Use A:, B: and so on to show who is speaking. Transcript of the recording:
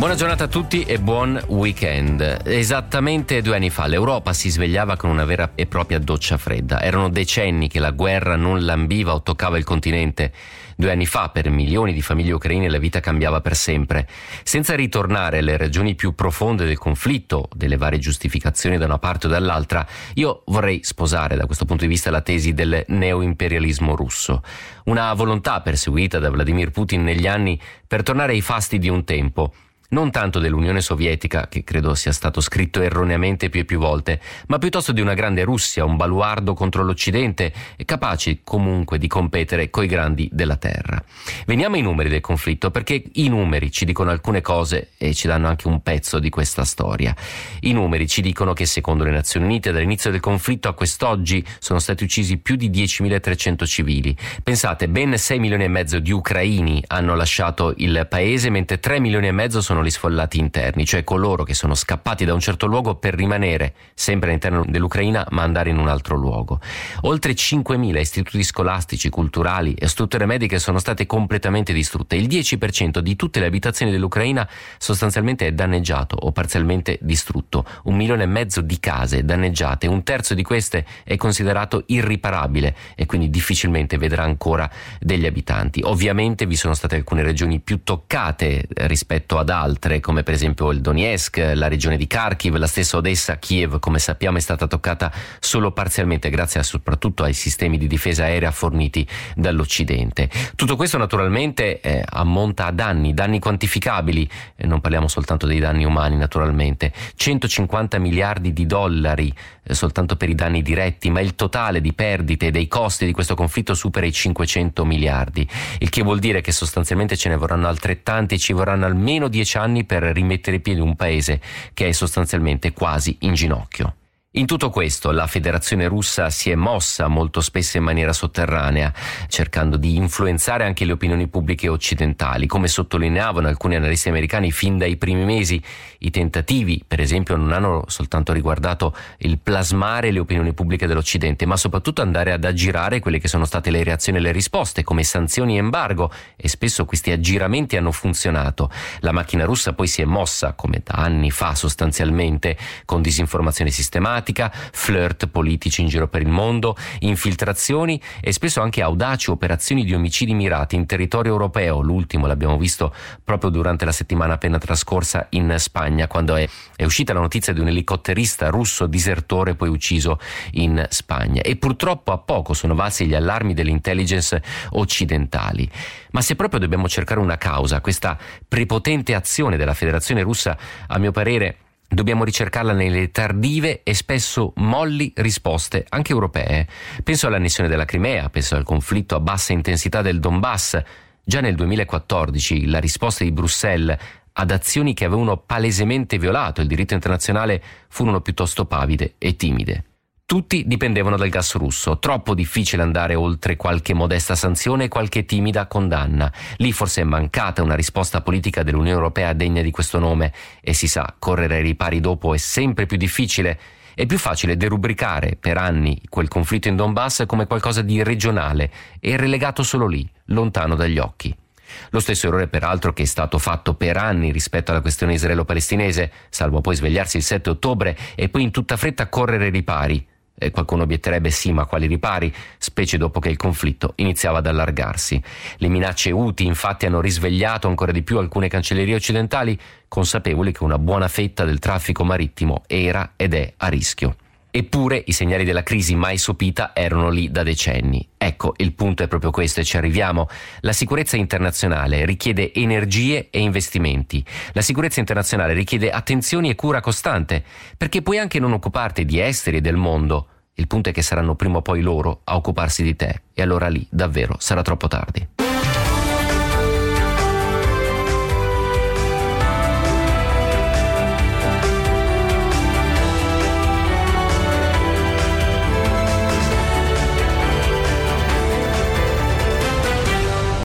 A: Buona giornata a tutti e buon weekend. Esattamente due anni fa l'Europa si svegliava con una vera e propria doccia fredda. Erano decenni che la guerra non lambiva o toccava il continente. Due anni fa per milioni di famiglie ucraine la vita cambiava per sempre. Senza ritornare alle ragioni più profonde del conflitto, delle varie giustificazioni da una parte o dall'altra, io vorrei sposare da questo punto di vista la tesi del neoimperialismo russo. Una volontà perseguita da Vladimir Putin negli anni per tornare ai fasti di un tempo non tanto dell'Unione Sovietica, che credo sia stato scritto erroneamente più e più volte, ma piuttosto di una grande Russia, un baluardo contro l'Occidente, capace comunque di competere coi grandi della Terra. Veniamo ai numeri del conflitto, perché i numeri ci dicono alcune cose e ci danno anche un pezzo di questa storia. I numeri ci dicono che secondo le Nazioni Unite dall'inizio del conflitto a quest'oggi sono stati uccisi più di 10.300 civili. Pensate, ben 6 milioni e mezzo di ucraini hanno lasciato il paese, mentre 3 milioni e mezzo sono sono gli sfollati interni, cioè coloro che sono scappati da un certo luogo per rimanere sempre all'interno dell'Ucraina ma andare in un altro luogo. Oltre 5.000 istituti scolastici, culturali e strutture mediche sono state completamente distrutte. Il 10% di tutte le abitazioni dell'Ucraina sostanzialmente è danneggiato o parzialmente distrutto. Un milione e mezzo di case danneggiate, un terzo di queste è considerato irriparabile e quindi difficilmente vedrà ancora degli abitanti. Ovviamente vi sono state alcune regioni più toccate rispetto ad altre altre, come per esempio il Donetsk, la regione di Kharkiv, la stessa Odessa, Kiev, come sappiamo, è stata toccata solo parzialmente grazie soprattutto ai sistemi di difesa aerea forniti dall'Occidente. Tutto questo naturalmente eh, ammonta a danni, danni quantificabili, eh, non parliamo soltanto dei danni umani naturalmente, 150 miliardi di dollari eh, soltanto per i danni diretti, ma il totale di perdite e dei costi di questo conflitto supera i 500 miliardi, il che vuol dire che sostanzialmente ce ne vorranno altrettanti e ci vorranno almeno 10 anni per rimettere in piedi un paese che è sostanzialmente quasi in ginocchio. In tutto questo la Federazione russa si è mossa molto spesso in maniera sotterranea, cercando di influenzare anche le opinioni pubbliche occidentali. Come sottolineavano alcuni analisti americani fin dai primi mesi, i tentativi, per esempio, non hanno soltanto riguardato il plasmare le opinioni pubbliche dell'Occidente, ma soprattutto andare ad aggirare quelle che sono state le reazioni e le risposte, come sanzioni e embargo, e spesso questi aggiramenti hanno funzionato. La macchina russa poi si è mossa, come da anni fa sostanzialmente, con disinformazione sistematica, diplomatica, flirt politici in giro per il mondo, infiltrazioni e spesso anche audaci operazioni di omicidi mirati in territorio europeo. L'ultimo l'abbiamo visto proprio durante la settimana appena trascorsa in Spagna, quando è, è uscita la notizia di un elicotterista russo disertore poi ucciso in Spagna. E purtroppo a poco sono valsi gli allarmi delle intelligence occidentali. Ma se proprio dobbiamo cercare una causa, questa prepotente azione della Federazione russa, a mio parere, Dobbiamo ricercarla nelle tardive e spesso molli risposte, anche europee. Penso all'annessione della Crimea, penso al conflitto a bassa intensità del Donbass. Già nel 2014 la risposta di Bruxelles ad azioni che avevano palesemente violato il diritto internazionale furono piuttosto pavide e timide. Tutti dipendevano dal gas russo, troppo difficile andare oltre qualche modesta sanzione e qualche timida condanna. Lì forse è mancata una risposta politica dell'Unione Europea degna di questo nome e si sa, correre ai ripari dopo è sempre più difficile. È più facile derubricare per anni quel conflitto in Donbass come qualcosa di regionale e relegato solo lì, lontano dagli occhi. Lo stesso errore peraltro che è stato fatto per anni rispetto alla questione israelo-palestinese, salvo poi svegliarsi il 7 ottobre e poi in tutta fretta correre ai ripari, eh, qualcuno obietterebbe sì, ma quali ripari, specie dopo che il conflitto iniziava ad allargarsi. Le minacce UTI infatti hanno risvegliato ancora di più alcune cancellerie occidentali, consapevoli che una buona fetta del traffico marittimo era ed è a rischio. Eppure i segnali della crisi mai sopita erano lì da decenni. Ecco, il punto è proprio questo e ci arriviamo. La sicurezza internazionale richiede energie e investimenti. La sicurezza internazionale richiede attenzioni e cura costante, perché puoi anche non occuparti di esteri e del mondo. Il punto è che saranno prima o poi loro a occuparsi di te e allora lì davvero sarà troppo tardi.